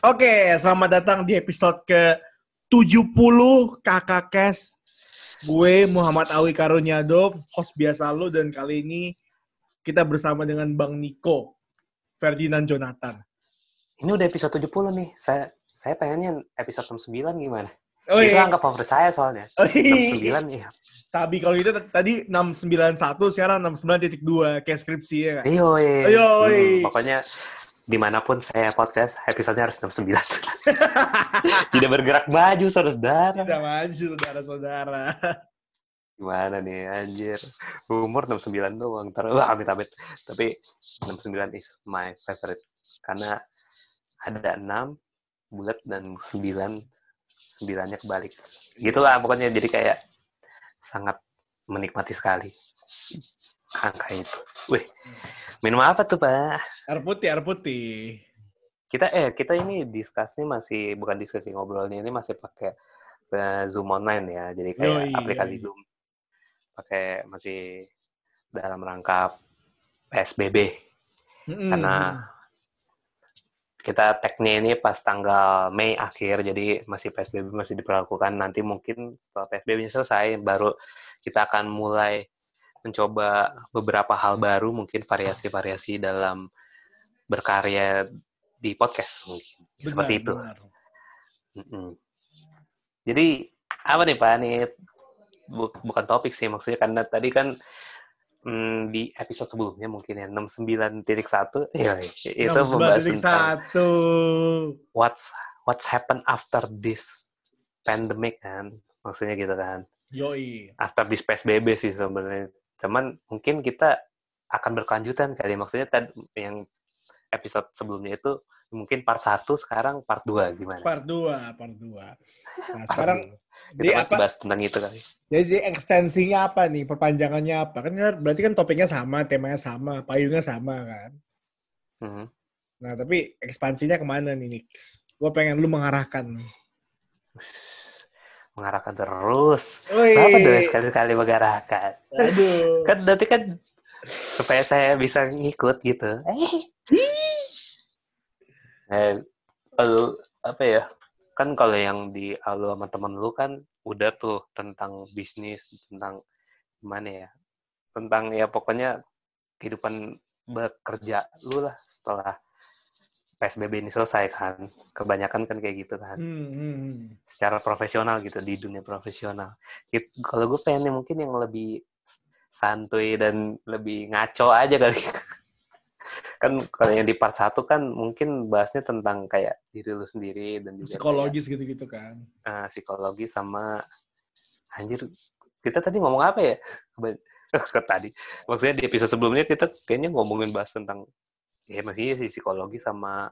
Oke, selamat datang di episode ke 70 Kakak Kes. Gue Muhammad Awi Karunyado, host biasa lo dan kali ini kita bersama dengan Bang Niko, Ferdinand Jonathan. Ini udah episode 70 nih. Saya saya pengennya episode 69 gimana? Oh, Itu iya. angka favorit saya soalnya. Oh, iya. 69 iya. Sabi kalau gitu tadi 691, sekarang 69.2 kayak skripsi ya kan? Iya. Iyo, Hmm, iya. pokoknya di mana pun saya podcast, episodenya harus 69. Tidak bergerak maju, saudara. Tidak maju, saudara-saudara. Gimana nih, anjir. Umur 69 doang. Ntar, wah, amit-amit. Tapi 69 is my favorite. Karena ada 6 bulat dan 9 sembilannya kebalik. Gitulah pokoknya jadi kayak sangat menikmati sekali angka itu. Wih, minum apa tuh Pak? Air putih, air putih. Kita eh kita ini diskusinya masih bukan diskusi ngobrolnya ini masih pakai eh, Zoom online ya. Jadi kayak Yoi, aplikasi yoi. Zoom. Pakai masih dalam rangka PSBB Mm-mm. karena kita tagnya ini pas tanggal Mei akhir, jadi masih PSBB masih diperlakukan. Nanti mungkin setelah PSBB selesai, baru kita akan mulai mencoba beberapa hal baru, mungkin variasi-variasi dalam berkarya di podcast mungkin. Benar, Seperti itu. benar. Jadi apa nih Pak? Bu- bukan topik sih maksudnya karena tadi kan mm, di episode sebelumnya mungkin ya 69.1 ya itu membahas tentang 69.1. what's what's happen after this pandemic kan maksudnya gitu kan Yoi. after this PSBB sih sebenarnya cuman mungkin kita akan berkelanjutan kali maksudnya tadi yang episode sebelumnya itu mungkin part 1 sekarang part 2 gimana Part 2, part 2. Nah, Part sekarang dua. kita pasti apa? bahas tentang itu kali Jadi ekstensinya apa nih? Perpanjangannya apa? Kan berarti kan topiknya sama, temanya sama, payungnya sama kan? Mhm. Nah, tapi ekspansinya ke mana nih, Nix? Gue pengen lu mengarahkan. Mengarahkan terus Wih. Kenapa dong sekali-sekali mengarahkan? Aduh. Kan nanti kan supaya saya bisa ngikut gitu. Eh, kalau apa ya? Kan kalau yang di lu sama temen lu kan udah tuh tentang bisnis, tentang gimana ya? Tentang ya pokoknya kehidupan bekerja lu lah setelah PSBB ini selesai kan. Kebanyakan kan kayak gitu kan Hmm, hmm, hmm. secara profesional gitu di dunia profesional. Kalau gue pengennya mungkin yang lebih santuy dan lebih ngaco aja kali. kan kalau yang di part 1 kan mungkin bahasnya tentang kayak diri lu sendiri dan juga Psikologis gitu-gitu kan. eh, psikologi sama anjir kita tadi ngomong apa ya? Ke tadi. Maksudnya di episode sebelumnya kita kayaknya ngomongin bahas tentang ya masih sih psikologi sama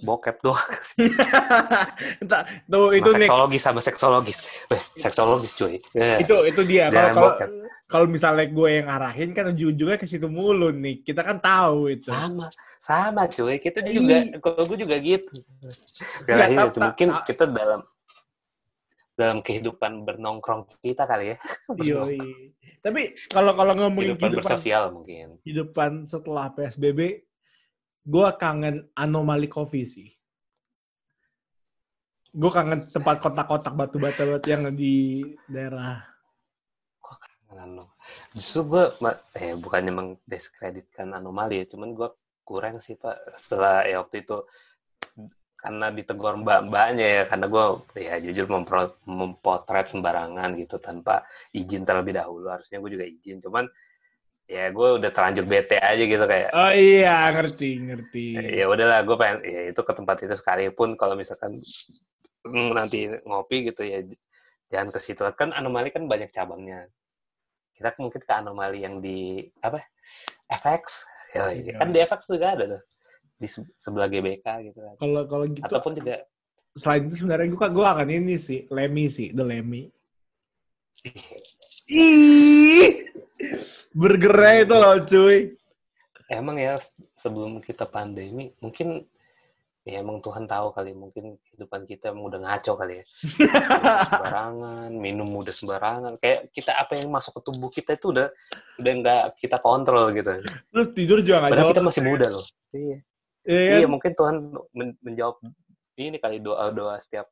bokep doang. Entah, tuh Sama itu Nix. seksologis sama seksologis. Weh, seksologis cuy. Eh. Itu itu dia. Kalau kalau misalnya gue yang arahin kan ujung-ujungnya ke situ mulu nih. Kita kan tahu itu. sama sama cuy kita juga kalau gue juga gitu Gak tak- itu mungkin tak- kita dalam dalam kehidupan bernongkrong kita kali ya Yoi. Tapi kalau kalau ngomongin kehidupan kehidupan, bersosial mungkin kehidupan setelah PSBB, gue kangen anomali coffee sih. Gue kangen tempat kotak-kotak batu-bata yang di daerah. Ano. justru gue eh bukannya mengdiskreditkan anomali ya cuman gue kurang sih pak setelah ya waktu itu karena ditegur mbak-mbaknya ya karena gue ya jujur mempro- mempotret sembarangan gitu tanpa izin terlebih dahulu harusnya gue juga izin cuman ya gue udah terlanjur bete aja gitu kayak Oh iya, ngerti, ngerti. ya udahlah gue pengen ya itu ke tempat itu sekalipun kalau misalkan nanti ngopi gitu ya jangan ke situ. Kan anomali kan banyak cabangnya. Kita mungkin ke anomali yang di apa FX ya, Iya. kan di FX juga ada tuh. Di se- sebelah GBK gitu kan. Kalau kalau gitu, ataupun juga selain itu sebenarnya gue gue akan ini sih, Lemmy sih, The Lemmy. Ih, burgernya itu loh cuy. emang ya sebelum kita pandemi mungkin ya emang Tuhan tahu kali mungkin kehidupan kita emang udah ngaco kali ya. Sembarangan minum udah sembarangan. Kayak kita apa yang masuk ke tubuh kita itu udah udah nggak kita kontrol gitu. Terus tidur juga nggak padahal kita masih muda loh. Iya. Iya kan? iya mungkin Tuhan men- menjawab ini kali doa-doa setiap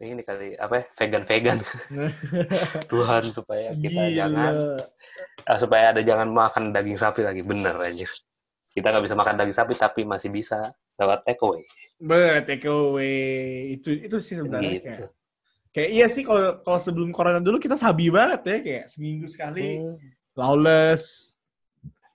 ini kali apa ya, vegan-vegan. Tuhan supaya kita Gila. jangan eh, supaya ada jangan makan daging sapi lagi bener aja kita nggak bisa makan daging sapi tapi masih bisa lewat take away Ber, take away. Itu itu sih sebenarnya gitu kayak iya sih kalau kalau sebelum corona dulu kita sabi banget ya kayak seminggu sekali Hmm. lawless.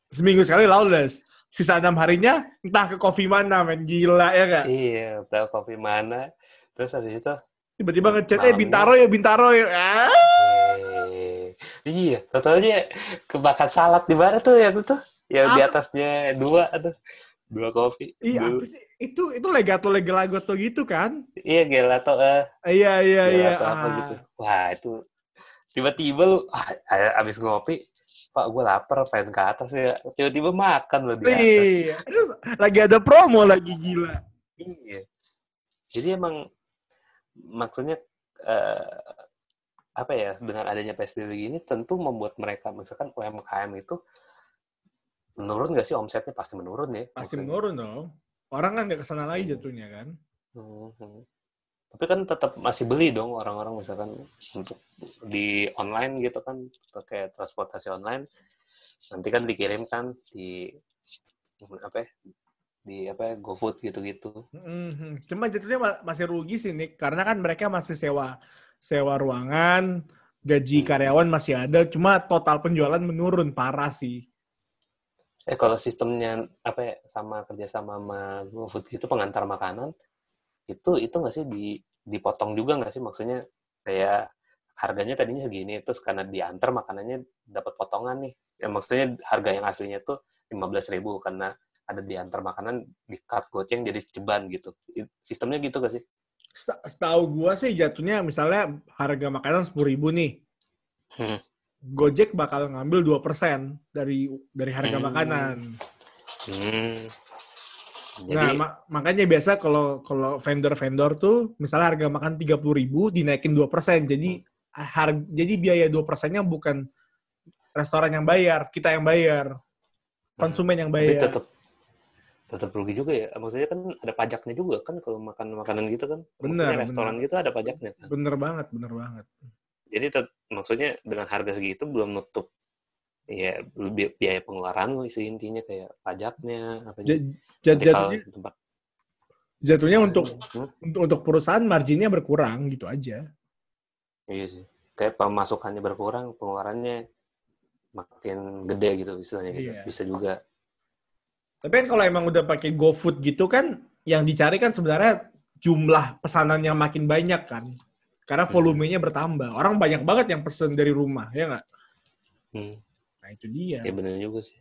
Seminggu sekali lawless. Sisa enam harinya entah ke coffee mana men gila ya kak. iya tahu kopi mana terus habis itu Tiba-tiba ngechat eh. Bintaro ya Bintaro ya. Ah. Iya totalnya kebakar salad di mana tuh yang itu yang di atasnya dua tuh dua kopi Iya Dua- apa sih? Itu itu legato legalagoto gitu kan? iya gelato eh Iya iya iya. apa Ah. gitu wah itu tiba-tiba lu ah, abis ngopi pak gue lapar pengen ke atas ya tiba-tiba makan lo di atas Iya. Terus lagi ada promo lagi gila. iya jadi emang maksudnya eh, apa ya dengan adanya psbb gini tentu membuat mereka misalkan umkm itu menurun nggak sih omsetnya pasti menurun ya Pasti menurun dong. Orang kan nggak ke sana lagi jatuhnya kan. Mhm. Tapi kan tetap masih beli dong orang-orang misalkan untuk di online gitu kan pakai transportasi online nanti kan dikirimkan di apa ya, di apa ya, GoFood gitu-gitu. Mhm. Cuma jatuhnya ma- masih rugi sih Nick, karena kan mereka masih sewa sewa ruangan, gaji Hmm. karyawan masih ada, cuma total penjualan menurun parah sih. Eh kalau sistemnya apa ya sama kerjasama sama GoFood gitu pengantar makanan itu itu nggak sih di dipotong juga nggak sih maksudnya kayak harganya tadinya segini terus karena diantar makanannya dapat potongan nih ya maksudnya harga yang aslinya tuh 15.000 ribu karena ada diantar makanan di cut goceng jadi ceban gitu sistemnya gitu gak sih Setahu gua sih jatuhnya misalnya harga makanan sepuluh ribu nih, Hmm. Gojek bakal ngambil 2% dari dari harga Hmm. makanan. hmm. jadi Nah, ma- makanya biasa kalau kalau vendor-vendor tuh misalnya harga makan 30.000 ribu dinaikin 2%. Jadi harga jadi biaya 2%-nya bukan restoran yang bayar, kita yang bayar. Konsumen yang tapi bayar. tetap tetap rugi juga ya maksudnya kan ada pajaknya juga kan kalau makan makanan gitu kan maksudnya Benar, restoran gitu ada pajaknya kan Bener banget, bener banget. jadi tet- maksudnya dengan harga segitu belum nutup ya bi- biaya pengeluaran lo isi intinya kayak pajaknya apa Ja- gitu. ja- Nanti kalau jatuhnya tempat jatuhnya untuk Hmm, untuk untuk perusahaan marginnya berkurang gitu aja. iya sih kayak pemasukannya berkurang pengeluarannya makin gede gitu istilahnya gitu Iya. bisa juga Tapi kan kalau emang udah pakai GoFood gitu kan, yang dicari kan sebenarnya jumlah pesanan yang makin banyak kan. Karena Hmm. volumenya bertambah. Orang banyak banget yang pesen dari rumah, ya nggak? hmm, Nah itu dia. ya bener juga sih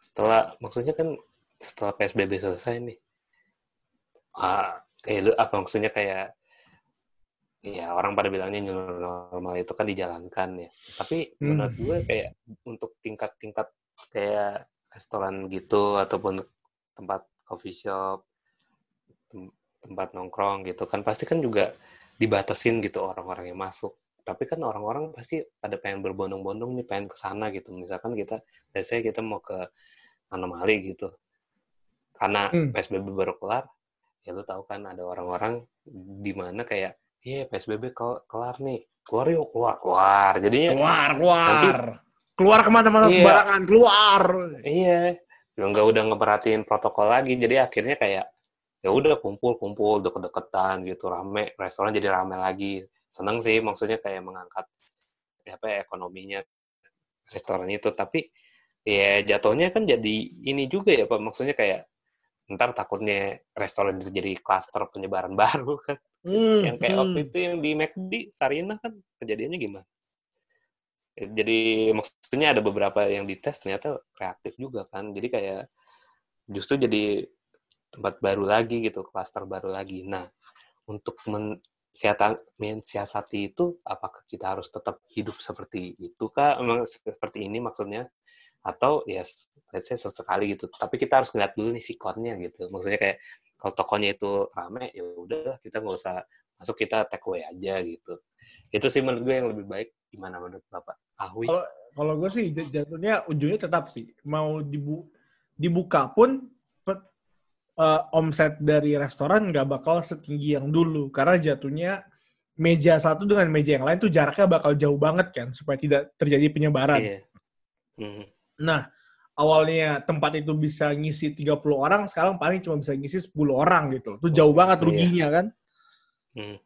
setelah maksudnya kan setelah psbb selesai nih ah kayak lu- apa maksudnya kayak ya orang pada bilangnya normal itu kan dijalankan ya tapi Hmm. menurut gue kayak untuk tingkat-tingkat kayak restoran gitu ataupun tempat coffee shop tem- tempat nongkrong gitu kan pasti kan juga dibatasin gitu orang-orang yang masuk. Tapi kan orang-orang pasti pada pengen berbondong-bondong nih pengen ke sana gitu. Misalkan kita biasanya kita mau ke anomali gitu. Karena Hmm. PSBB baru kelar ya lu tahu kan ada orang-orang di mana kayak iya PSBB kel- kelar nih. Keluar yuk. Keluar keluar. Jadinya Keluar, keluar. Nanti- keluar ke mana-mana Iya. sembarangan, keluar. Iya, ya nggak udah ngeperhatiin protokol lagi, jadi akhirnya kayak ya udah kumpul-kumpul deket-deketan gitu rame, restoran jadi rame lagi. Seneng sih, maksudnya kayak mengangkat ya apa ya, ekonominya restoran itu, tapi ya jatuhnya kan jadi ini juga ya pak, maksudnya kayak ntar takutnya restoran itu jadi klaster penyebaran baru kan, Hmm, yang kayak hmm. waktu itu yang di McD, Sarina kan kejadiannya gimana? Ya, Jadi maksudnya ada beberapa yang dites ternyata reaktif juga kan. Jadi kayak justru jadi tempat baru lagi gitu, klaster baru lagi. Nah, untuk mensiata- mensiasati itu, apakah kita harus tetap hidup seperti itu kah? Emang seperti ini maksudnya? Atau ya let's say sesekali gitu. Tapi kita harus ngeliat dulu nih sikonnya gitu. Maksudnya kayak kalau tokonya itu rame, ya udah kita nggak usah masuk kita take away aja gitu. Itu sih menurut gue yang lebih baik. Gimana menurut Bapak? Ahui? Kalau kalau gue sih jatuhnya ujungnya tetap sih mau dibu dibuka pun uh, omset dari restoran nggak bakal setinggi yang dulu karena jatuhnya meja satu dengan meja yang lain tuh jaraknya bakal jauh banget kan supaya tidak terjadi penyebaran. Iya. Mhm. Nah, awalnya tempat itu bisa ngisi 30 orang, sekarang paling cuma bisa ngisi 10 orang gitu. Itu jauh banget Iya. ruginya kan. Mhm.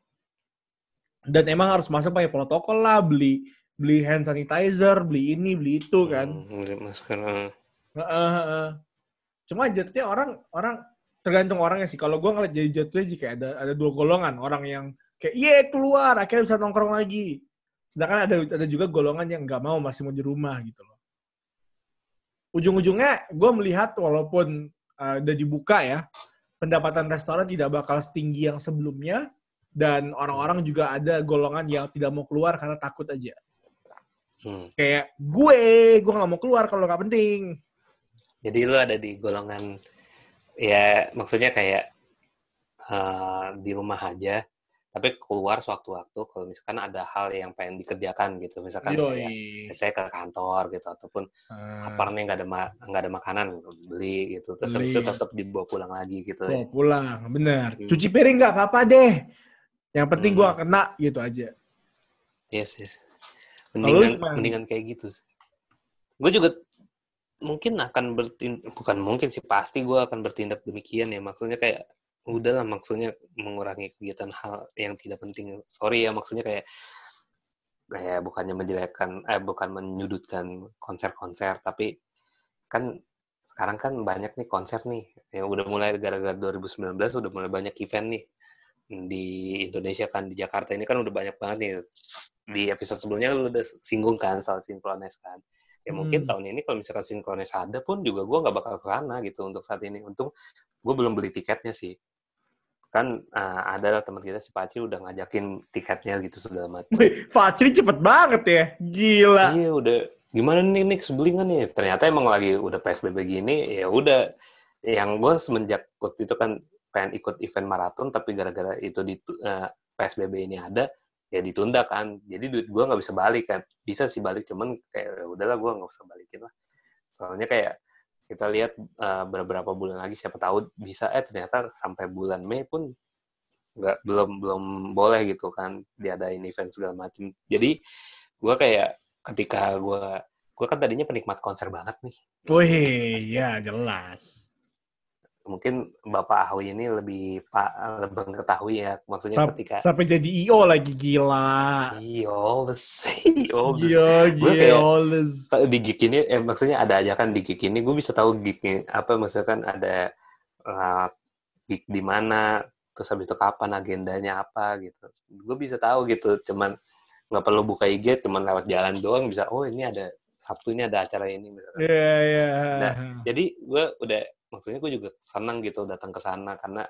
Dan emang harus masuk pakai protokol lah, beli beli hand sanitizer, beli ini, beli itu kan. Hmm, beli masker. eh. Heeh, heeh. Cuma jatuhnya orang orang tergantung orangnya sih. Kalau gue ngeliat jadi jatuhnya jika ada ada dua golongan orang yang kayak iya keluar akhirnya bisa nongkrong lagi. Sedangkan ada ada juga golongan yang nggak mau masih mau di rumah gitu loh. Ujung-ujungnya gue melihat walaupun uh, udah dibuka ya pendapatan restoran tidak bakal setinggi yang sebelumnya dan orang-orang juga ada golongan yang tidak mau keluar karena takut aja. Hmm. Kayak gue, gue nggak mau keluar kalau nggak penting. Jadi lu ada di golongan ya maksudnya kayak eh, di rumah aja, tapi keluar sewaktu-waktu kalau misalkan ada hal yang pengen dikerjakan gitu, misalkan kayak saya ke kantor gitu ataupun Ah. lapar nih nggak ada nggak ada makanan beli gitu, terus habis itu Beli. tetap dibawa pulang lagi gitu. Bawa pulang, bener. Hmm. Cuci piring nggak apa-apa deh. Yang penting Hmm. gua kena gitu aja. Yes, yes. Mendingan, mendingan kayak gitu. Gue juga mungkin akan bertindak, bukan mungkin sih, pasti gue akan bertindak demikian ya. Maksudnya kayak, udahlah maksudnya mengurangi kegiatan hal yang tidak penting. Sorry ya, maksudnya kayak, kayak bukannya menjelekkan, eh bukan menyudutkan konser-konser, tapi kan sekarang kan banyak nih konser nih, yang udah mulai gara-gara 2019 udah mulai banyak event nih di Indonesia kan di Jakarta ini kan udah banyak banget nih. Di episode sebelumnya lu udah singgung kan soal sinkronis kan. Ya mungkin Hmm. tahun ini kalau misalkan sinkronis ada pun juga gue nggak bakal ke sana gitu untuk saat ini. Untung gue belum beli tiketnya sih. Kan uh, ada teman kita si Paci udah ngajakin tiketnya gitu segala macam. Fajri cepet banget ya. Gila. iya udah. Gimana nih nih sebeli nggak nih? Ternyata emang lagi udah psbb gini ya udah. Yang gue semenjak waktu itu kan pengen ikut event maraton tapi gara-gara itu di eh, psbb ini ada ya ditunda kan. Jadi duit gue nggak bisa balik kan. Bisa sih balik cuman kayak ya udahlah gue nggak usah balikin lah. Soalnya kayak kita lihat eh, beberapa bulan lagi siapa tahu bisa. Eh ternyata sampai bulan Mei pun nggak belum belum boleh gitu kan diadain event segala macam jadi gue kayak ketika gue gue kan tadinya penikmat konser banget nih. Wih, ya jelas. Mungkin bapak Awi ini lebih pak lebih mengetahui ya maksudnya Sam- ketika Sampai jadi IO lagi gila. Kayak- gila. Ta- di gig ini eh, maksudnya ada aja kan di gig ini gue bisa tahu gignya apa misalkan ada uh, gig di mana terus habis itu kapan agendanya apa gitu gue bisa tahu gitu cuman nggak perlu buka IG cuman lewat jalan doang bisa oh ini ada Sabtu ini ada acara ini misalkan Iya, iya. Nah, jadi gue udah maksudnya gue juga senang gitu datang ke sana karena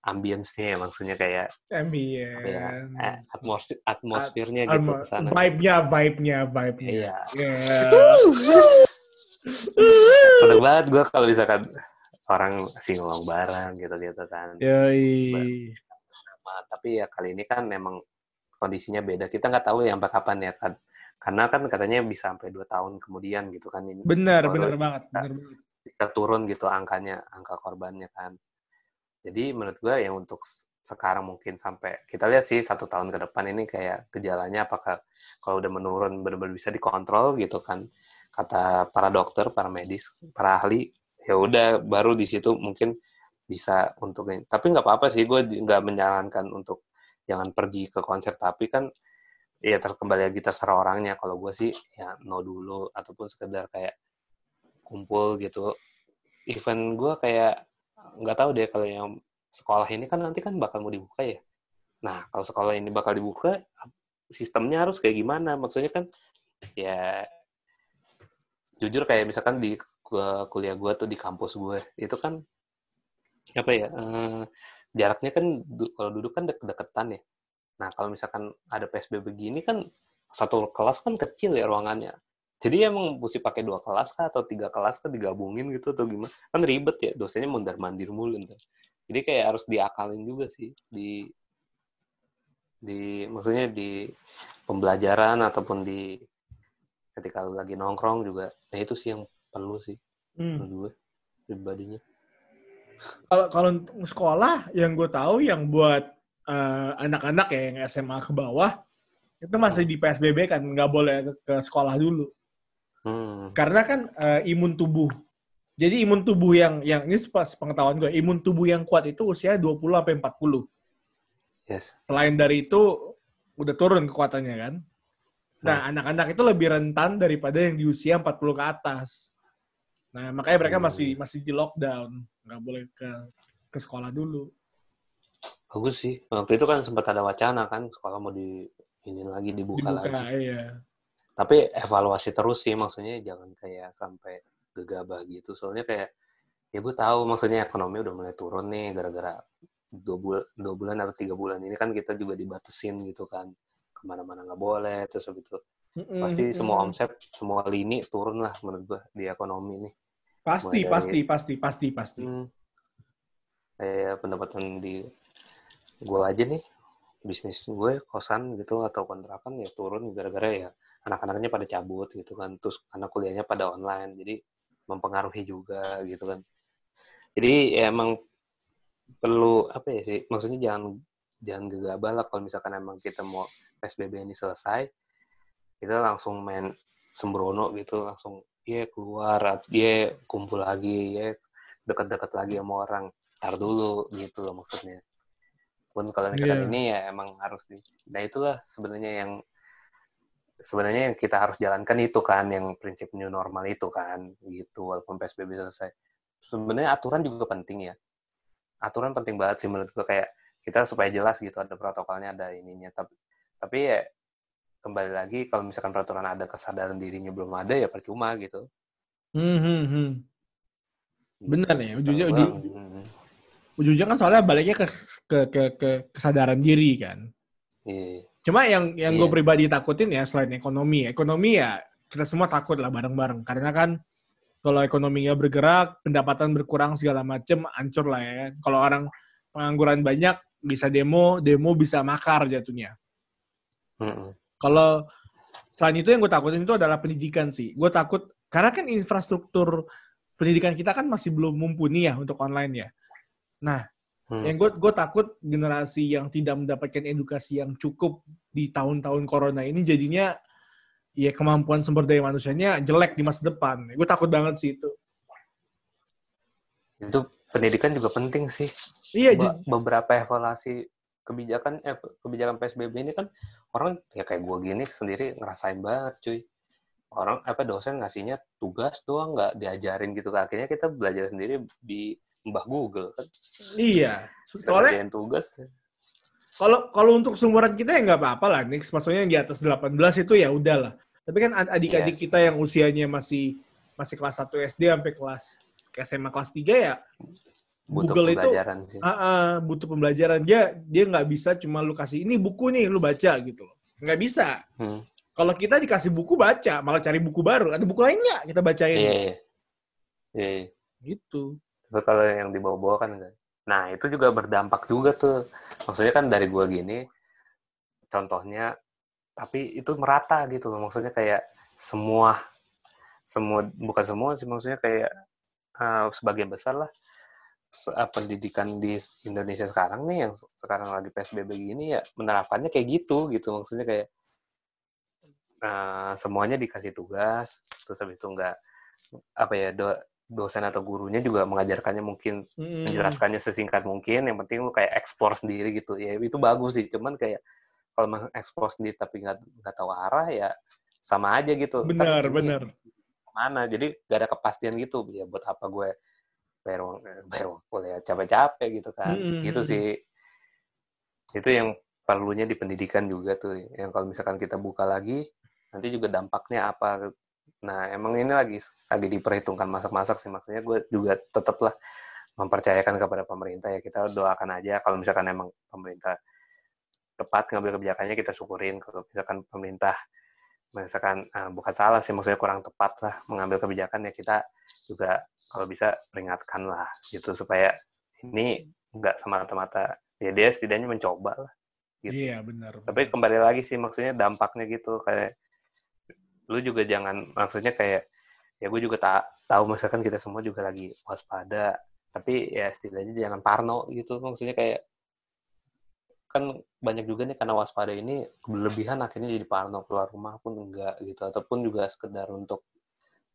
ambience-nya ya maksudnya kayak apa ya Ambience. eh, atmosfer atmosfernya gitu Alma- ke sana Vibe-nya, vibe-nya, vibe-nya. iya Iya. seneng banget gue kalau misalkan orang singolong bareng gitu-gitu kan Yoi. sama tapi ya kali ini kan memang kondisinya beda kita nggak tahu ya sampai kapan ya kan karena kan katanya bisa sampai dua tahun kemudian gitu kan ini Benar, benar banget. bisa- Benar banget. Bisa turun gitu angkanya angka korbannya kan. Jadi menurut gue yang untuk sekarang mungkin sampai kita lihat sih satu tahun ke depan ini kayak gejalanya apakah kalau udah menurun benar-benar bisa dikontrol gitu kan. Kata para dokter para medis para ahli ya udah baru di situ mungkin bisa untuk ini. Tapi nggak apa-apa sih gue nggak menyarankan untuk jangan pergi ke konser. Tapi kan ya terkembali lagi terserah orangnya. Kalau gue sih ya no dulu ataupun sekedar kayak kumpul gitu. Event gue kayak nggak tahu deh kalau yang sekolah ini kan nanti kan bakal mau dibuka ya. Nah kalau sekolah ini bakal dibuka sistemnya harus kayak gimana? Maksudnya kan ya jujur kayak misalkan di kuliah gue tuh di kampus gue itu kan apa ya eh, jaraknya kan du- kalau duduk kan deket-deketan ya. Nah kalau misalkan ada psbb begini kan satu kelas kan kecil ya ruangannya jadi emang mesti pakai dua kelas kah atau tiga kelas kah digabungin gitu atau gimana? Kan ribet ya, dosennya mondar mandir mulu ntar. Jadi kayak harus diakalin juga sih di di maksudnya di pembelajaran ataupun di ketika lu lagi nongkrong juga. Nah itu sih yang perlu sih Hmm. gue pribadinya. kalau kalau untuk sekolah yang gue tahu yang buat eh, anak-anak ya yang SMA ke bawah itu masih di PSBB kan nggak boleh ke, ke sekolah dulu Hmm. karena kan eh, imun tubuh jadi imun tubuh yang yang ini pas pengetahuan gue imun tubuh yang kuat itu usia 20 sampai 40 Yes. selain dari itu udah turun kekuatannya kan nah anak-anak itu lebih rentan daripada yang di usia 40 ke atas nah makanya mereka Hmm. masih masih di lockdown nggak boleh ke ke sekolah dulu Bagus sih. Waktu itu kan sempat ada wacana kan sekolah mau di ini lagi dibuka, dibuka lagi. iya Tapi evaluasi terus sih maksudnya jangan kayak sampai gegabah gitu. Soalnya kayak ya gue tahu maksudnya ekonomi udah mulai turun nih gara-gara dua bulan dua bulan atau tiga bulan ini kan kita juga dibatesin gitu kan ke mana-mana nggak boleh terus habis itu Mm-mm, pasti semua omset semua lini turun lah menurut gue di ekonomi nih pasti mulai dari- pasti pasti pasti pasti Hmm. Kayak pendapatan di gue aja nih, bisnis gue, kosan gitu, atau kontrakan ya turun gara-gara ya anak-anaknya pada cabut gitu kan. Terus anak kuliahnya pada online, jadi mempengaruhi juga gitu kan. Jadi ya emang perlu apa ya sih, maksudnya jangan jangan gegabah lah kalau misalkan emang kita mau PSBB ini selesai, kita langsung main sembrono gitu, langsung ya keluar, dia kumpul lagi, ya deket-deket lagi sama orang tar dulu gitu loh maksudnya pun kalau misalkan Iya. ini ya emang harus di nah itulah sebenarnya yang sebenarnya yang kita harus jalankan itu kan yang prinsip new normal itu kan gitu walaupun psbb selesai. Sebenarnya aturan juga penting ya. Aturan penting banget sih menurut gue kayak kita supaya jelas gitu ada protokolnya ada ininya. Tapi tapi ya kembali lagi kalau misalkan peraturan ada kesadaran dirinya belum ada ya percuma gitu. Hmm, hmm, hmm. Gitu ya, ujungnya di- ujungnya kan soalnya baliknya ke ke ke, ke kesadaran diri kan. Iya cuma yang yang gue Iya. pribadi takutin ya selain ekonomi ekonomi ya kita semua takut lah bareng-bareng karena kan kalau ekonominya bergerak pendapatan berkurang segala macem hancur lah ya kalau orang pengangguran banyak bisa demo demo bisa makar jatuhnya Mm-mm. Kalau selain itu yang gue takutin itu adalah pendidikan sih. Gue takut karena kan infrastruktur pendidikan kita kan masih belum mumpuni ya untuk online ya. Nah, Hmm. yang gue gue takut generasi yang tidak mendapatkan edukasi yang cukup di tahun-tahun corona ini jadinya ya kemampuan sumber daya manusianya jelek di masa depan. Gue takut banget sih itu. itu pendidikan juga penting sih. Iya, Be- beberapa evaluasi kebijakan eh kebijakan PSBB ini kan orang ya kayak gue gini sendiri ngerasain banget cuy. Orang apa dosen ngasihnya tugas doang nggak diajarin gitu akhirnya kita belajar sendiri di Mbah Google kan. iya. Soalnya tugas. Kalau kalau untuk seumuran kita ya nggak apa-apa lah, Nix. Maksudnya yang di atas 18 itu ya udahlah. Tapi kan ad- adik-adik Yes. kita yang usianya masih masih kelas 1 SD sampai kelas ke SMA kelas 3 ya Butuh Google itu sih. ah, ah, butuh pembelajaran. Dia dia nggak bisa cuma lu kasih ini buku nih lu baca gitu loh. Nggak bisa. Hmm. Kalau kita dikasih buku baca, malah cari buku baru. Ada buku lain nggak kita bacain? Iya, iya. Iya, iya. Gitu. Tapi kalau yang dibawa-bawa kan enggak. Nah, itu juga berdampak juga tuh. Maksudnya kan dari gua gini, contohnya, tapi itu merata gitu loh. Maksudnya kayak semua, semua, bukan semua sih, maksudnya kayak eh, sebagian besar lah eh, pendidikan di Indonesia sekarang nih, yang sekarang lagi PSBB gini ya, menerapkannya kayak gitu, gitu. Maksudnya kayak eh, semuanya dikasih tugas, terus habis itu enggak, apa ya, do- dosen atau gurunya juga mengajarkannya mungkin Mm-mm. menjelaskannya sesingkat mungkin yang penting lu kayak eksplor sendiri gitu. Ya itu bagus sih cuman kayak kalau mengeksplor sendiri tapi nggak nggak tahu arah ya sama aja gitu. Benar, benar. mana jadi gak ada kepastian gitu ya buat apa gue bayar uang eh, bayar uang kuliah capek-capek gitu kan. Mm-mm. gitu sih. Itu yang perlunya di pendidikan juga tuh. Yang kalau misalkan kita buka lagi nanti juga dampaknya apa nah emang ini lagi lagi diperhitungkan masak-masak sih maksudnya gue juga tetaplah mempercayakan kepada pemerintah ya kita doakan aja kalau misalkan emang pemerintah tepat ngambil kebijakannya kita syukurin kalau misalkan pemerintah misalkan eh, bukan salah sih maksudnya kurang tepat lah mengambil kebijakan ya kita juga kalau bisa peringatkan lah gitu supaya ini nggak semata-mata ya dia setidaknya mencoba lah gitu. Iya, benar. Tapi kembali lagi sih maksudnya dampaknya gitu kayak lu juga jangan maksudnya kayak ya gue juga tak tahu misalkan kita semua juga lagi waspada tapi ya setidaknya jangan parno gitu maksudnya kayak kan banyak juga nih karena waspada ini berlebihan akhirnya jadi parno keluar rumah pun enggak gitu ataupun juga sekedar untuk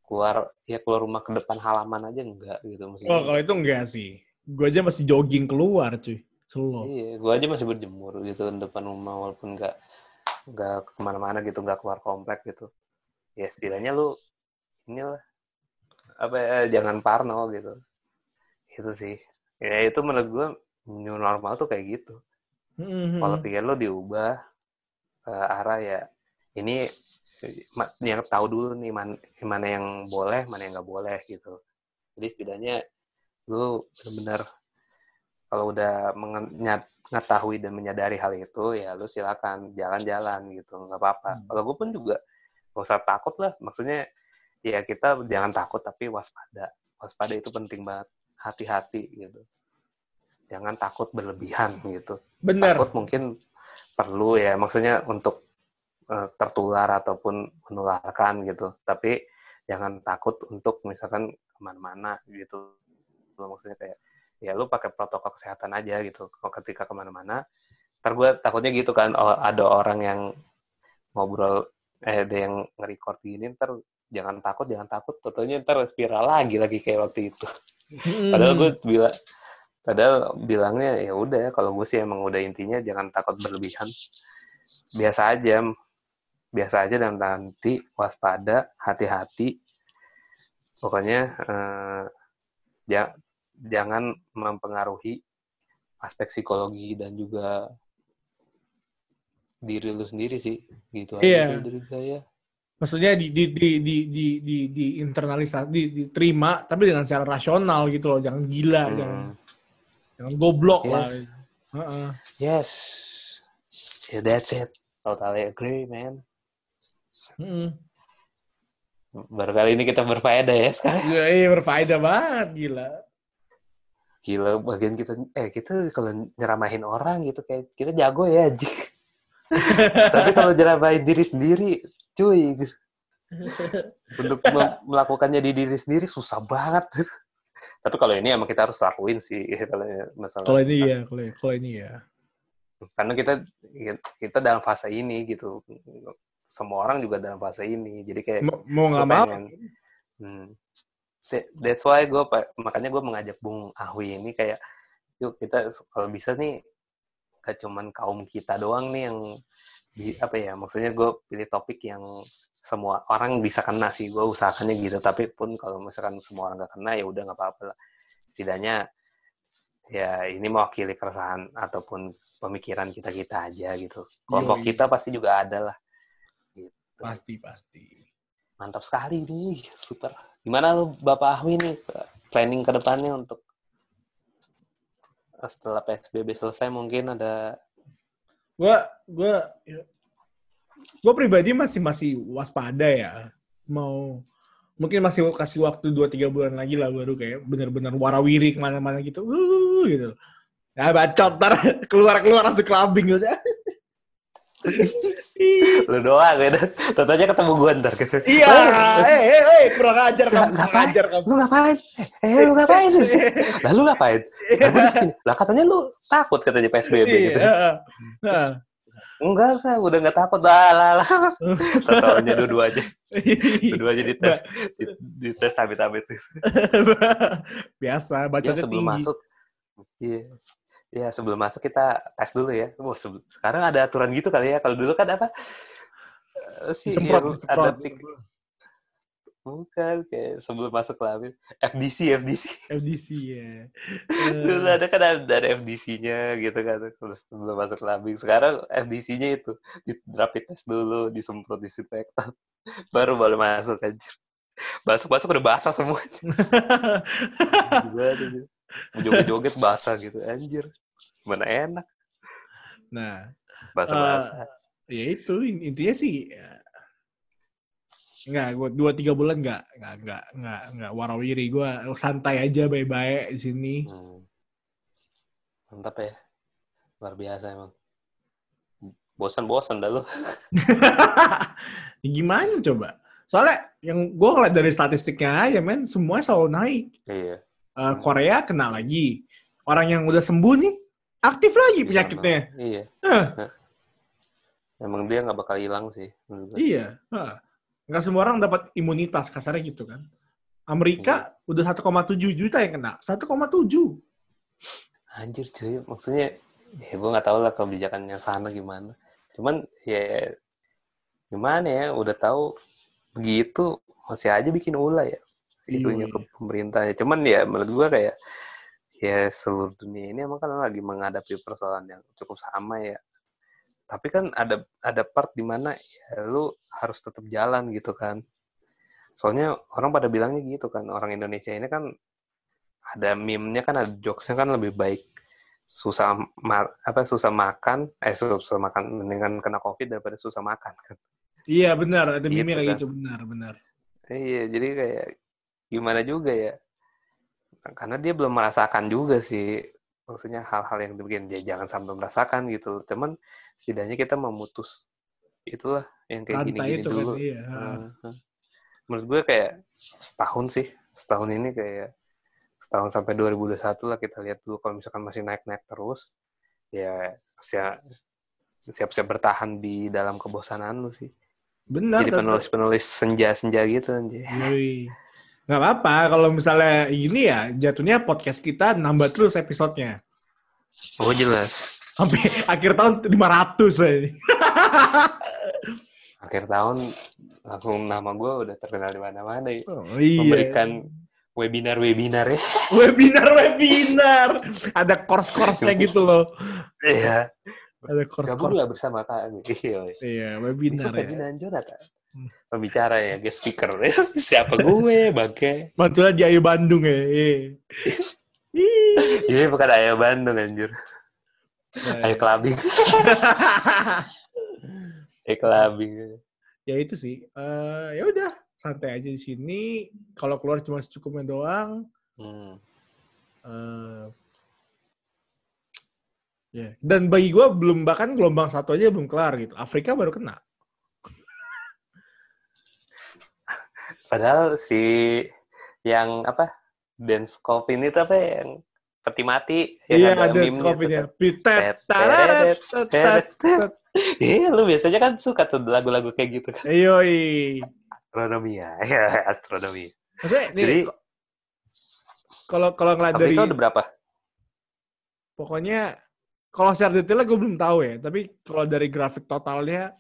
keluar ya keluar rumah ke depan halaman aja enggak gitu maksudnya Oh, kalau itu enggak sih. Gue aja masih jogging keluar, cuy. Selo. iya gue aja masih berjemur gitu di depan rumah walaupun enggak enggak ke mana-mana gitu enggak keluar komplek gitu ya setidaknya lu inilah apa ya, jangan parno gitu. Itu sih. Ya itu menurut gue new normal tuh kayak gitu. Mhm. kalau pikir lo diubah ke arah ya ini yang tahu dulu nih man- mana yang boleh mana yang nggak boleh gitu. Jadi setidaknya lu benar-benar kalau udah mengetahui dan menyadari hal itu ya lu silakan jalan-jalan gitu nggak apa-apa. Hmm. kalau gue pun juga gak usah takut lah maksudnya ya kita jangan takut tapi waspada. Waspada itu penting banget hati-hati gitu. Jangan takut berlebihan gitu. Bener. takut mungkin perlu ya maksudnya untuk eh, tertular ataupun menularkan gitu. Tapi jangan takut untuk misalkan ke mana-mana gitu. Maksudnya kayak ya lu pakai protokol kesehatan aja gitu. Kalau ketika ke mana-mana ntar gue takutnya gitu kan ada orang yang ngobrol eh ada yang nge-record gini ntar jangan takut jangan takut tentunya ntar viral lagi lagi kayak waktu itu Mhm. Padahal gue bilang, padahal bilangnya ya udah kalau gue sih emang udah intinya jangan takut berlebihan. Biasa aja, biasa aja dan nanti waspada, hati-hati. Pokoknya eh, ja- jangan mempengaruhi aspek psikologi dan juga diri lu sendiri sih, gitu Iya. aja dari saya. Maksudnya di di di di di di, di internalisasi, di, diterima, tapi dengan secara rasional gitu loh. Jangan gila, Hmm. jangan jangan goblok lah. Yes. Heeh. Yes, yeah, that's it. Totally agree, man. Mm-mm. Baru kali ini kita berfaedah ya sekarang. Gila, iya berfaedah banget, gila. Gila, bagian kita, eh kita kalau nyeramahin orang gitu, kayak kita jago ya. Tapi kalau nyeramahin diri sendiri, cuy, untuk melakukannya di diri sendiri susah banget. Tapi kalau ini emang kita harus lakuin sih, kalau masalah. Kalau ini ya, kalau kalau ini ya. Karena kita kita dalam fase ini gitu. Semua orang juga dalam fase ini. Jadi kayak Mau mau nggak mau. pengen. Hmm. Th- That's why gue makanya gue mengajak Bung Ahwi ini kayak yuk kita kalau bisa nih gak cuman kaum kita doang nih yang di- apa ya maksudnya gue pilih topik yang semua orang bisa kena sih gue usahakannya gitu. Tapi pun kalau misalkan semua orang gak kena ya udah nggak apa-apa lah. Setidaknya ya ini mewakili keresahan ataupun pemikiran kita kita aja gitu. Kelompok Yoi. kita pasti juga ada lah. Gitu. Pasti pasti. mantap sekali nih super. Gimana lu bapak Ahwi nih planning ke depannya untuk setelah PSBB selesai mungkin ada Gua gua gua pribadi masih masih waspada ya. Mau mungkin masih kasih waktu 2 3 bulan lagi lah baru kayak bener-bener warawiri ke mana-mana gitu. Uh, gitu. Ya bacot ntar keluar-keluar langsung clubbing gitu. lu doang gitu tentunya ketemu gue ntar gitu. Iya, eh, eh, eh, kurang ajar kamu, kurang ajar kamu. lu ngapain? Eh lu ngapain? Lah lu ngapain? Lah, sini. lah katanya lu takut katanya PSBB gitu Iya. Nah. enggak enggak udah nggak takut. Lah lah lah. Tahu-taunya dua-dua aja. Dua aja dites di, dites amit-amit. Biasa, ya bacotnya sebelum tinggi. masuk. Iya ya sebelum masuk kita tes dulu ya. Wah, sebelum- sekarang ada aturan gitu kali ya. Kalau dulu kan apa? Eh, si Disemprot, yang disemprot. ada tik bukan kayak sebelum masuk labin FDC FDC FDC ya. dulu Eh, ada kan ada, FDC-nya gitu kan. Terus sebelum masuk labing sekarang FDC-nya itu di rapid test dulu disemprot disinfektan. Baru boleh masuk aja masuk masuk udah basah semua gimana gitu joget-joget basah gitu anjir mana enak nah, basah-basah ya itu in- intinya sih ya, Enggak, gue dua tiga bulan enggak, enggak, enggak, enggak, enggak warawiri. Gue santai aja, baik-baik di sini. Hmm. Mantap ya. Luar biasa emang. Bosan-bosan dah lu. Ya gimana coba? Soalnya yang gue ngeliat dari statistiknya aja, men, semuanya selalu naik. Iya. Eh, Korea kena lagi. Orang yang udah sembuh nih aktif lagi Bisa penyakitnya. Iya. Emang dia nggak bakal hilang sih. iya. Hah. Nggak semua orang dapat imunitas kasarnya gitu kan. Amerika udah 1,7 juta yang kena. 1,7. Anjir cuy, maksudnya ya gue nggak tahu lah kebijakannya sana gimana. Cuman ya gimana ya, udah tahu begitu masih aja bikin ulah ya. Itunya Iya. ke pemerintahnya. Cuman ya menurut gue kayak ya seluruh dunia ini emang kan lagi menghadapi persoalan yang cukup sama ya. Tapi kan ada ada part di mana ya lu harus tetap jalan gitu kan. Soalnya orang pada bilangnya gitu kan, orang Indonesia ini kan ada meme-nya kan ada jokes-nya kan lebih baik susah ma- apa susah makan eh susah makan mendingan kena covid daripada susah makan kan Iya benar, ada Gitu meme kayak kan. gitu benar, benar. iya jadi kayak gimana juga ya karena dia belum merasakan juga sih maksudnya hal-hal yang dibikin dia jangan sampai merasakan gitu cuman setidaknya kita memutus itulah yang kayak gini-gini itu dulu kan, iya. Heeh. menurut gue kayak setahun sih setahun ini kayak setahun sampai 2021 lah kita lihat dulu kalau misalkan masih naik-naik terus ya siap siap-siap bertahan di dalam kebosanan lu sih Benar. jadi penulis-penulis senja-senja gitu anjir. Nggak apa-apa kalau misalnya ini ya jatuhnya podcast kita nambah terus episodenya. oh jelas Sampai akhir tahun 500 aja. akhir tahun langsung nama gue udah terkenal di mana-mana ya. Oh, iya. memberikan webinar-webinar ya webinar-webinar. Ada course-course-nya gitu loh. iya Ada course-course. lah bersama kami iya Iya, Itu webinar ya. Ferdinand Jonathan. Pembicara ya, guest speaker. Siapa gue, bangke. Mantulah di Ayu Bandung ya. Iya. Ih. Ini bukan Ayo Bandung, anjir. Ayo Kelabing. Ayo Kelabing. ya itu sih. Eh, ya udah, santai aja di sini. Kalau keluar cuma secukupnya doang. Hmm. Eh, ya. Dan bagi gue belum bahkan gelombang satu aja belum kelar gitu. Afrika baru kena. Padahal si yang apa? Dance Coffin itu apa ya, yang peti mati? yang Iya, ada skopinya. kan. Pitet. Iya, lu biasanya kan suka tuh lagu-lagu kayak gitu kan. Yoi. Astronomi ya, ya astronomi. Maksudnya Jadi kalau kalau ngeliat dari udah berapa? pokoknya kalau secara detailnya gue belum tahu ya, tapi kalau dari grafik totalnya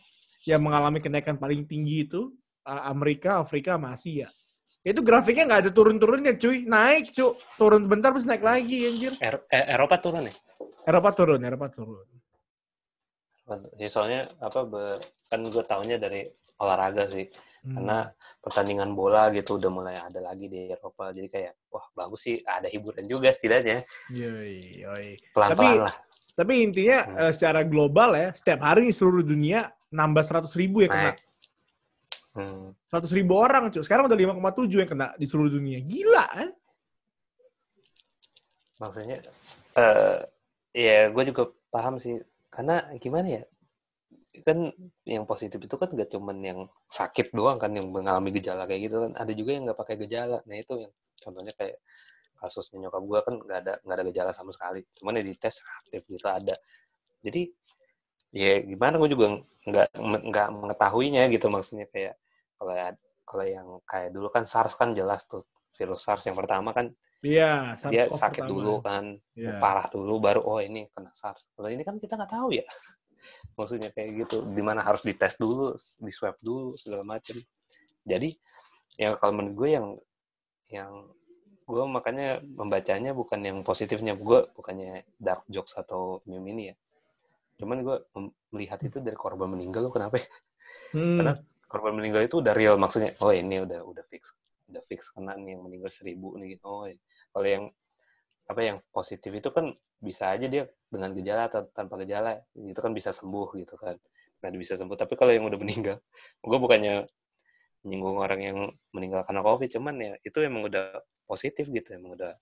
yang mengalami kenaikan paling tinggi itu Amerika, Afrika, sama Asia. Itu grafiknya nggak ada turun-turunnya, cuy. Naik, cuy. Turun bentar terus naik lagi, anjir. Er- eh, Eropa turun ya? Eropa turun, Eropa turun. Ya, soalnya apa kan gue tahunya dari olahraga sih. Hmm. karena pertandingan bola gitu udah mulai ada lagi di Eropa jadi kayak wah bagus sih ada hiburan juga setidaknya Yoi, yoi. pelan-pelan Tapi- lah Tapi intinya Hmm. eh, secara global ya, setiap hari seluruh dunia nambah 100 ribu yang kena. naik hmm. 100 ribu orang, cuy. Sekarang udah 5,7 yang kena di seluruh dunia. Gila, eh? maksudnya eh ya gue juga paham sih karena gimana ya kan yang positif itu kan gak cuman yang sakit doang kan yang mengalami gejala kayak gitu kan ada juga yang nggak pakai gejala nah itu yang contohnya kayak kasusnya nyokap gue kan nggak ada nggak ada gejala sama sekali cuman ya di tes aktif gitu ada jadi ya gimana gue juga nggak nggak mengetahuinya gitu maksudnya kayak kalau ya- kalau yang kayak dulu kan SARS kan jelas tuh virus SARS yang pertama kan Iya, dia SARS-CoV sakit pertama. dulu kan Iya. parah dulu baru oh ini kena SARS. Kalau ini kan kita nggak tahu ya. Maksudnya kayak gitu, di mana harus dites dulu, di swab dulu segala macam. Jadi ya kalau menurut gue yang yang gue makanya membacanya bukan yang positifnya gue bukannya dark jokes atau meme ini ya. Cuman gue melihat itu dari korban meninggal lo kenapa? ya? Hmm. Karena korban meninggal itu udah real maksudnya. Oh ini udah udah fix, udah fix kena nih yang meninggal seribu nih. gitu. Oh kalau yang apa yang positif itu kan bisa aja dia dengan gejala atau tanpa gejala itu kan bisa sembuh gitu kan nah bisa sembuh tapi kalau yang udah meninggal gue bukannya menyinggung orang yang meninggal karena covid cuman ya itu emang udah positif gitu emang udah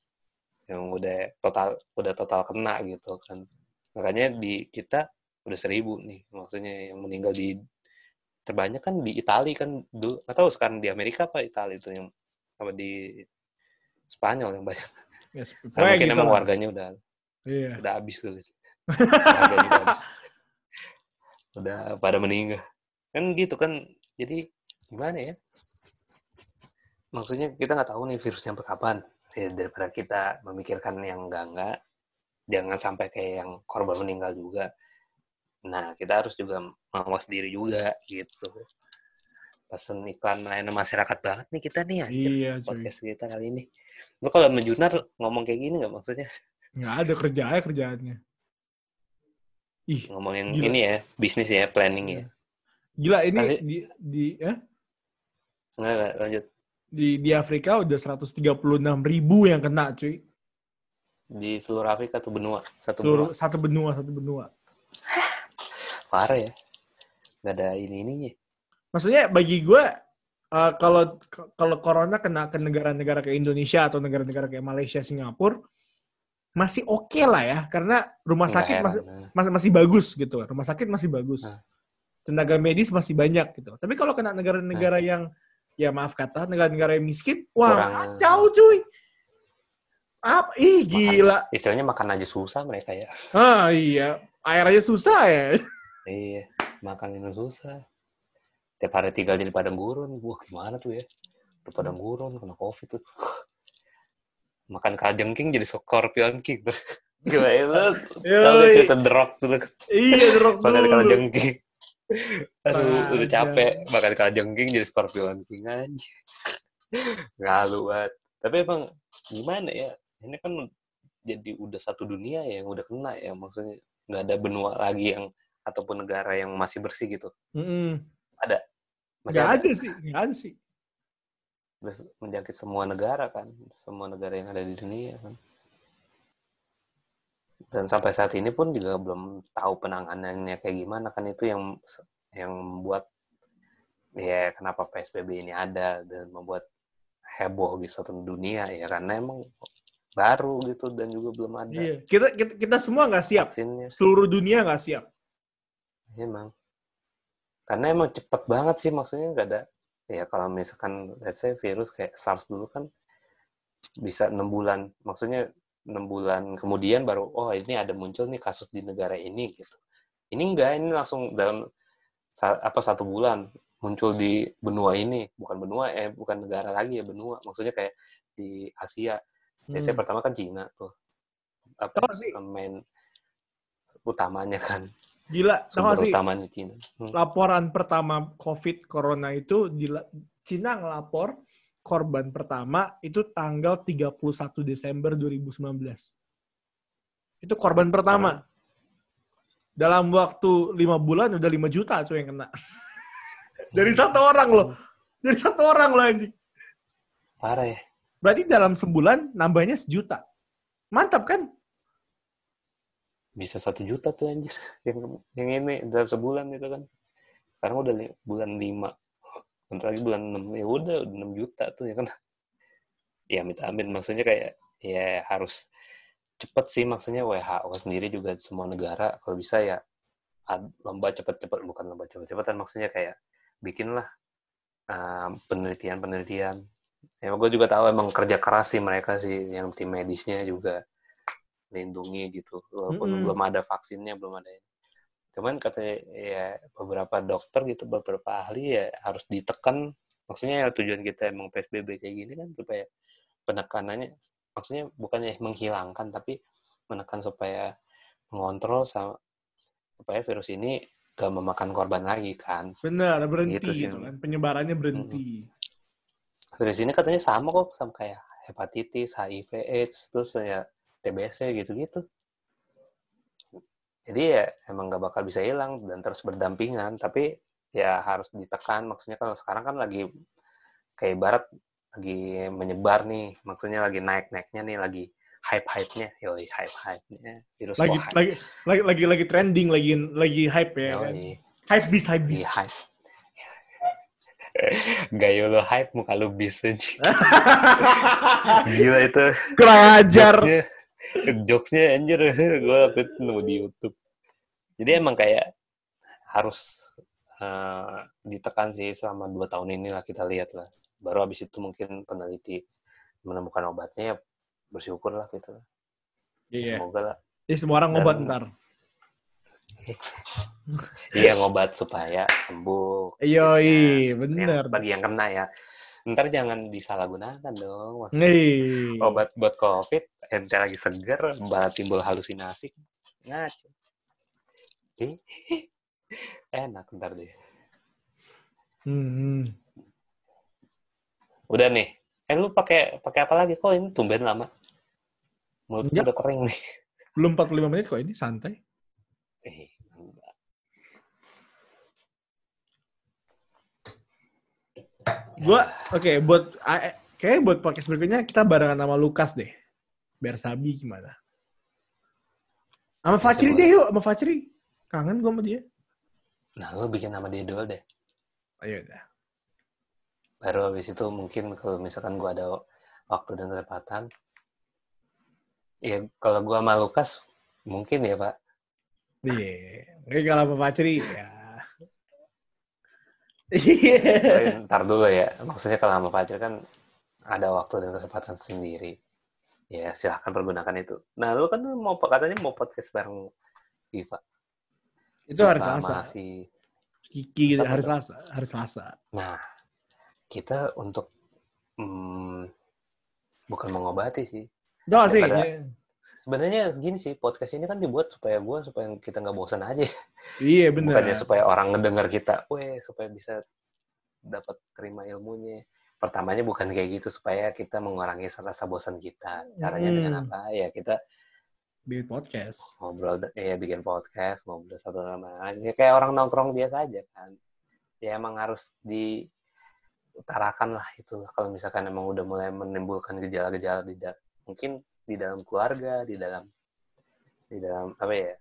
yang udah total udah total kena gitu kan makanya di kita udah seribu nih maksudnya yang meninggal di terbanyak kan di Italia kan dulu nggak tahu sekarang di Amerika apa Italia itu yang apa di Spanyol yang banyak Ya, Karena mungkin gitu emang lah. warganya udah Iya. udah habis kali. Warganya udah habis. Udah pada meninggal. Kan gitu kan. Jadi gimana ya? Maksudnya kita nggak tahu nih virusnya sampai kapan. Ya, daripada kita memikirkan yang enggak-enggak, jangan sampai kayak yang korban meninggal juga. Nah, kita harus juga mawas diri juga gitu. Pesan iklan layanan masyarakat banget nih kita nih anjir. Iya, cuy. Podcast kita kali ini. Lu kalau sama Junar ngomong kayak gini nggak maksudnya? Nggak ada kerjaan kerjaannya. Ih, Ngomongin Gila. ini ya, bisnis ya, planning ya. gila ini Kasih. di di eh, Nggak, nggak, lanjut. di di Afrika udah 136 ribu yang kena, cuy. Di seluruh Afrika tuh benua. Satu Seluruh benua. satu benua, satu benua. Parah ya. Nggak ada ini-ininya. Maksudnya bagi gue eh, kalau kalau corona kena ke negara-negara kayak Indonesia atau negara-negara kayak Malaysia, Singapura masih oke lah ya. Karena rumah sakit masih Nah, masih bagus gitu. Rumah sakit masih bagus. Nah. tenaga medis masih banyak gitu. Tapi kalau kena negara-negara yang ya maaf kata negara-negara yang miskin wah kacau cuy. Apa ih gila. Istilahnya makan aja susah mereka ya. ah iya. Air aja susah ya Iya, makan minum susah. Tiap hari tinggal jadi padang gurun. Wah, gimana tuh ya? Udah padang gurun, kena covid tuh. Makan kalajengking jadi scorpion king tuh. Gila ya, lu tau gak cerita The Rock tuh. iya drop Makan dulu kalajengking. Aduh, udah capek makan kalajengking jadi scorpion king aja. Ngalu banget. Tapi emang gimana ya? Ini kan jadi udah satu dunia ya yang udah kena ya. Maksudnya nggak ada benua lagi yang ataupun negara yang masih bersih gitu. Mm-mm. Masih nggak ada. ada sih nggak ada sih Udah menjangkit semua negara kan, semua negara yang ada di dunia kan. Dan sampai saat ini pun juga belum tahu penanganannya kayak gimana kan itu yang yang membuat ya kenapa PSBB ini ada dan membuat heboh di satu dunia ya karena emang baru gitu dan juga belum ada iya kita kita, kita semua nggak siap vaksinnya seluruh dunia nggak siap emang. Karena emang cepet banget sih maksudnya nggak ada ya kalau misalkan let's say virus kayak SARS dulu kan bisa enam bulan. Maksudnya enam bulan kemudian baru oh ini ada muncul nih kasus di negara ini gitu. Ini enggak ini langsung dalam apa satu bulan muncul di benua ini. Bukan benua eh bukan negara lagi ya benua. Maksudnya kayak di Asia. Hmm. pertama kan Cina tuh. Apa sih. main utamanya kan gila sumber nggak sih utamanya Cina Hmm. laporan pertama COVID Corona itu di Cina ngelapor korban pertama itu tanggal 31 Desember 2019. Itu korban pertama. Dalam waktu lima bulan udah 5 juta cuy yang kena. Dari satu orang loh. Dari satu orang loh anjing. parah ya Berarti dalam sebulan nambahnya sejuta. Mantap kan? Bisa satu juta tuh anjir. Yang yang ini dalam sebulan itu kan. Sekarang udah li- bulan lima. Bentar lagi bulan enam. Ya udah enam juta tuh ya kan. Ya amit amit maksudnya kayak ya harus cepet sih maksudnya. WHO sendiri juga semua negara kalau bisa ya lomba cepet-cepet. Bukan lomba cepet-cepetan maksudnya kayak bikinlah penelitian-penelitian. Ya gue juga tahu emang kerja keras sih mereka sih yang tim medisnya juga lindungi gitu walaupun Mm-mm. belum ada vaksinnya belum ada ini. cuman katanya ya beberapa dokter gitu beberapa ahli ya harus ditekan maksudnya ya tujuan kita emang psbb kayak gini kan supaya penekanannya maksudnya bukannya menghilangkan tapi menekan supaya mengontrol sama supaya virus ini gak memakan korban lagi kan Benar, berhenti Gitu sih. gitu kan. Penyebarannya berhenti. virus ini katanya sama kok sama kayak hepatitis, HIV, AIDS, terus ya TBC gitu-gitu. Jadi ya emang nggak bakal bisa hilang dan terus berdampingan, tapi ya harus ditekan. Maksudnya kalau sekarang kan lagi kayak barat lagi menyebar nih, maksudnya lagi naik-naiknya nih, lagi hype-hype-nya, yoi hype-hype-nya, virus Lagi, hype. lagi lagi lagi lagi trending, lagi lagi hype ya kan. Yoi, Hype bis, hype bis. iya hype. Gaya lo hype, muka lo bis aja. Gila itu. Kurang ajar. jokesnya anjir gue waktu itu nemu di YouTube. Jadi emang kayak harus eh, ditekan sih selama dua tahun ini lah kita lihat lah. Baru habis itu mungkin peneliti menemukan obatnya ya bersyukur lah gitu Iya. semoga lah Ya, semua orang ngobat Dan- ntar. iya ngobat supaya sembuh Yoi, Yang- bener. bagi yang kena ya ntar jangan disalahgunakan dong Maksudnya Nih. obat buat covid ente lagi seger malah timbul halusinasi ngaco enak ntar deh Hmm. udah nih eh lu pakai pakai apa lagi kok ini tumben lama mulut Enggak. udah kering nih Belum 45 menit kok ini, santai. Eh. Gua, oke, buat, ah, kayaknya buat podcast berikutnya kita barengan sama Lukas deh. Biar Sabi gimana. Sama Fajri deh yuk, sama Fajri. Kangen gue sama dia. nah lu bikin nama dia dulu deh Ayo udah. baru habis itu mungkin kalau misalkan gua ada waktu dan kesempatan ya kalau gua sama Lukas mungkin ya pak Iya. Oke, kalau sama Fajri, ya. Iya. Tapi ntar dulu ya maksudnya kalau sama Fajar kan ada waktu dan kesempatan sendiri ya silahkan pergunakan itu nah lu kan mau katanya mau podcast bareng Viva Itu hari Selasa. masih Kiki gitu, hari? Selasa. Hari Selasa. nah kita untuk hmm, bukan mengobati sih Enggak sih. Iya. sebenarnya gini sih podcast ini kan dibuat supaya gua supaya kita nggak bosan aja Iya, bener. bukannya supaya orang ngedengar kita, weh supaya bisa dapat terima ilmunya. Pertamanya bukan kayak gitu supaya kita mengurangi rasa bosan kita. Caranya Hmm. dengan apa? Ya kita Bikin podcast. ngobrol, ya bikin podcast, ngobrol satu sama lain. Ya, kayak orang nongkrong biasa aja kan. Ya emang harus diutarakan lah itu. Kalau misalkan emang udah mulai menimbulkan gejala-gejala di mungkin di dalam keluarga, di dalam di dalam apa ya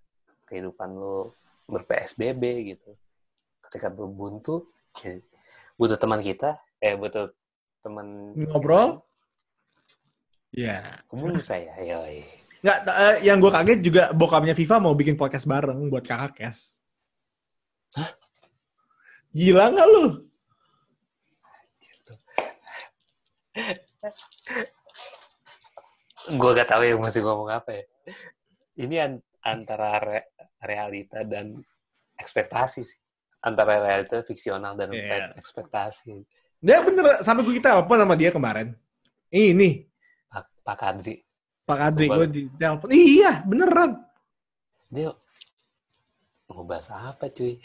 kehidupan lu ber-PSBB gitu. Ketika berbuntu, ya, butuh teman kita, eh butuh teman Ngobrol? Iya. Hubungi saya, yoi. Nggak, eh, yang gue kaget juga bokapnya Viva mau bikin podcast bareng buat kakak Kes. Hah? Gila nggak lu? gue gak tahu ya mesti ngomong apa ya. Ini an- antara re- realita dan ekspektasi sih. Antara realita fiksional dan Iya. ekspektasi. Dia bener, sampai gue telepon sama dia kemarin. Ini, Pak, Pak Kadri, Pak Adri, Coba. gue di telepon. Iya, beneran. dia mau bahas apa cuy?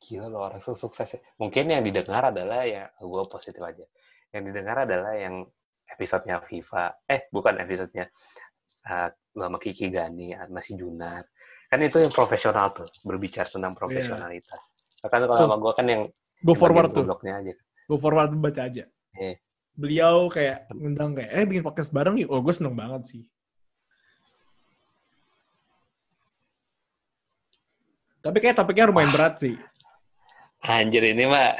Gila lo orang su- sukses. Mungkin yang didengar adalah ya, gue positif aja. Yang didengar adalah yang episodenya Viva. Eh, bukan episodenya uh, sama Kiki Gani, sama si Junar. Kan itu yang profesional tuh, berbicara tentang profesionalitas. Kan kalau Tuh. sama gue kan yang Go forward tuh. blognya aja. Go forward baca aja. Iya. Beliau kayak ngundang kayak, eh bikin podcast bareng yuk. Oh, gue seneng banget sih. Tapi kayak topiknya lumayan berat sih. Anjir ini mah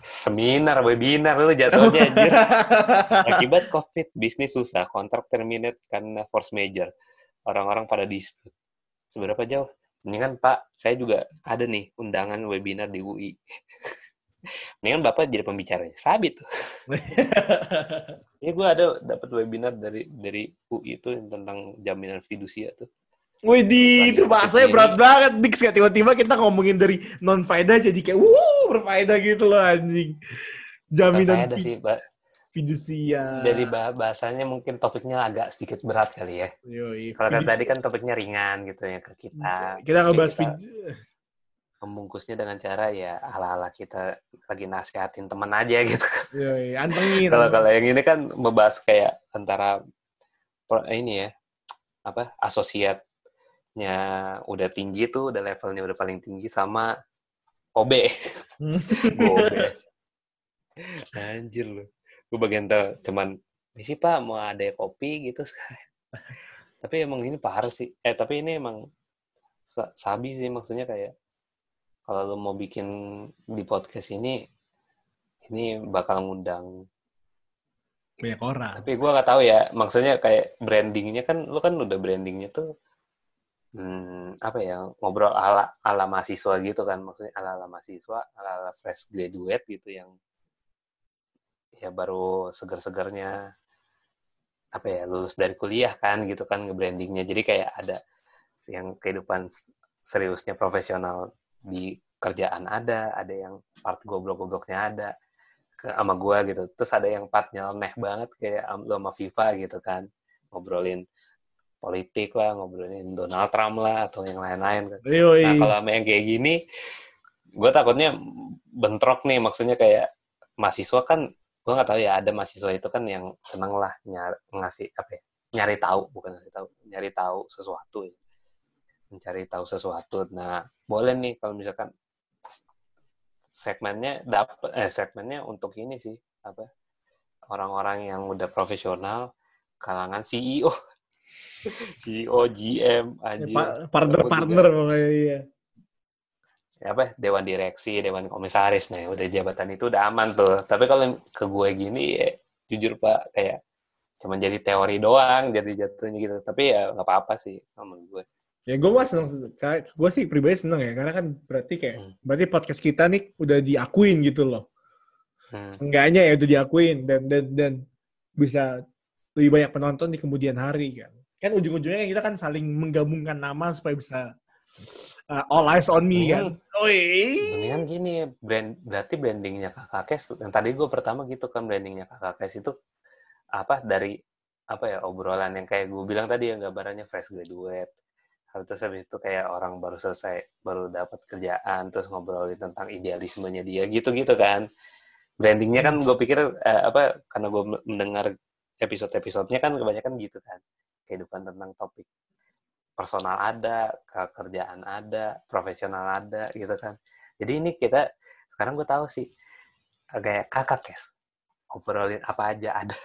seminar, webinar lu jatuhnya anjir. Akibat COVID, bisnis susah, kontrak terminate karena force major. Orang-orang pada dispute. Seberapa jauh? Mendingan Pak, saya juga ada nih undangan webinar di UI. Mendingan Bapak jadi pembicara. Sabit tuh. Ya gue ada dapat webinar dari dari UI itu tentang jaminan fidusia tuh. Wih, di itu bahasanya berat banget. Dix kayak tiba-tiba kita ngomongin dari non faedah jadi kayak wuh berfaedah gitu loh anjing. Jaminan ada sih, Pak. fidusia. Dari bah- bahasanya mungkin topiknya agak sedikit berat kali ya. Yoi, Kalau kan tadi kan topiknya ringan gitu ya ke kita. kita ngebahas Kita membungkusnya dengan cara ya ala-ala kita lagi nasihatin temen aja gitu. Yoi, antengin. Kalau kalau yang ini kan membahas kayak antara ini ya apa asosiatnya udah tinggi tuh, udah levelnya udah paling tinggi sama OB. Hmm. Anjir lu. Gue bagian tuh cuman misi pak mau ada kopi gitu. tapi emang ini parah sih. Eh tapi ini emang sa- sabi sih maksudnya kayak kalau lu mau bikin di podcast ini ini bakal ngundang banyak orang. tapi gua nggak tahu ya maksudnya kayak brandingnya kan lu kan udah brandingnya tuh hmm, apa ya ngobrol ala ala mahasiswa gitu kan maksudnya ala ala mahasiswa ala ala fresh graduate gitu yang ya baru segar-segarnya apa ya lulus dari kuliah kan gitu kan nge-brandingnya jadi kayak ada yang kehidupan seriusnya profesional di kerjaan ada ada yang part goblok-gobloknya ada ke sama gue gitu terus ada yang part nyeleneh banget kayak lo sama Viva gitu kan ngobrolin politik lah ngobrolin Donald Trump lah atau yang lain-lain kan. nah kalau sama yang kayak gini gue takutnya bentrok nih maksudnya kayak mahasiswa kan gue nggak tahu ya ada mahasiswa itu kan yang seneng lah nyari ngasih apa ya nyari tahu bukan ngasih tahu nyari tahu sesuatu ya. Mencari tahu sesuatu. Nah boleh nih kalau misalkan segmennya dapat eh segmennya untuk ini sih apa orang-orang yang udah profesional kalangan CEO CEO GM anjir ya, partner partner pokoknya iya. Ya apa dewan direksi dewan komisaris. Nih udah jabatan itu udah aman tuh. Tapi kalau ke gue gini ya jujur pak kayak cuma jadi teori doang jadi jatuhnya gitu. Tapi ya nggak apa-apa sih sama gue ya gue mah seneng gue sih pribadi seneng ya karena kan berarti kayak hmm. berarti podcast kita nih udah diakuin gitu loh hmm. enggaknya ya udah diakuin dan dan dan bisa lebih banyak penonton di kemudian hari kan kan ujung-ujungnya kita kan saling menggabungkan nama supaya bisa uh, all eyes on me kan. Mendingan gini, brand berarti brandingnya kakak Kes. Yang tadi gue pertama gitu kan brandingnya kakak Kes itu apa dari apa ya obrolan yang kayak gue bilang tadi yang gambarannya fresh graduate. Terus habis itu kayak orang baru selesai, baru dapat kerjaan, terus ngobrolin tentang idealismenya dia gitu-gitu kan. Brandingnya kan gue pikir eh, apa karena gue mendengar episode-episodenya kan kebanyakan gitu kan kehidupan tentang topik personal ada, kerjaan ada, profesional ada gitu kan. Jadi ini kita sekarang gue tahu sih kayak kakak kes ngobrolin apa aja ada.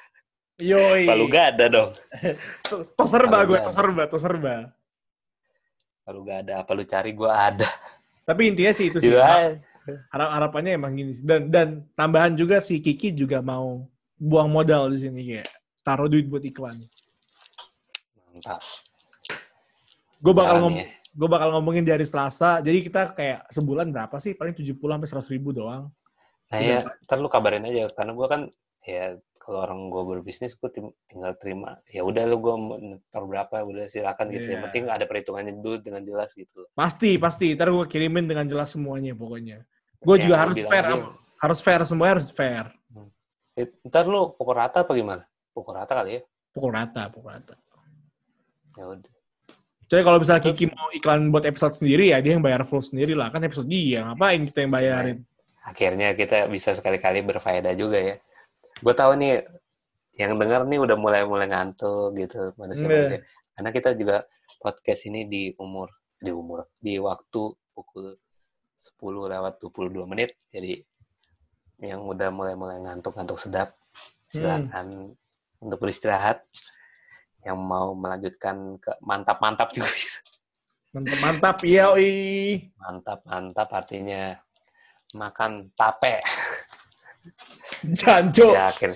Yoi. Kalau gak ada dong. Tuh serba gue, tuh serba, tuh serba. Kalau gak ada apa lu cari gue ada. Tapi intinya sih itu sih. Harap, harapannya emang gini. Dan dan tambahan juga si Kiki juga mau buang modal di sini kayak taruh duit buat iklan. Mantap gue bakal ngom ya. gue bakal ngomongin dari Selasa. Jadi kita kayak sebulan berapa sih? Paling 70 sampai 100 ribu doang. Nah ya, ntar lu kabarin aja karena gue kan ya kalau orang gue berbisnis gue tinggal terima ya udah lu gue ntar berapa udah silakan gitu yeah. yang iya. penting ada perhitungannya dulu dengan jelas gitu pasti pasti ntar gue kirimin dengan jelas semuanya pokoknya gue ya, juga harus fair aja. harus fair semuanya harus fair hmm. ntar lu pukul rata apa gimana pukul rata kali ya pukul rata pukul rata ya udah jadi kalau misalnya Kiki mau iklan buat episode sendiri ya dia yang bayar full sendiri lah kan episode dia ngapain kita yang bayarin. Akhirnya kita bisa sekali-kali berfaedah juga ya. Gue tahu nih yang denger nih udah mulai-mulai ngantuk gitu manusia-manusia. Yeah. Karena kita juga podcast ini di umur di umur di waktu pukul 10 lewat 22 menit. Jadi yang udah mulai-mulai ngantuk-ngantuk sedap silakan hmm. untuk beristirahat yang mau melanjutkan ke mantap-mantap juga. Mantap-mantap, iya, oi. Mantap-mantap artinya makan tape. Janjo. Ya, akhir,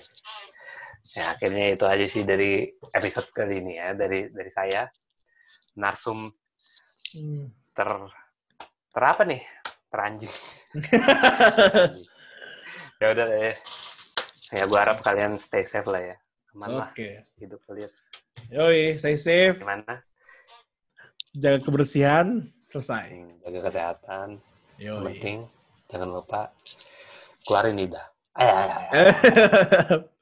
ya, akhirnya itu aja sih dari episode kali ini ya, dari dari saya. Narsum hmm. ter ter apa nih? Teranjing. ya udah ya. Ya gue harap kalian stay safe lah ya. Aman okay. lah hidup kalian. Yoi, stay safe. Gimana? Jaga kebersihan, selesai. Hmm, jaga kesehatan. Yoi. Penting, jangan lupa keluarin lidah. 哎呀呀呀！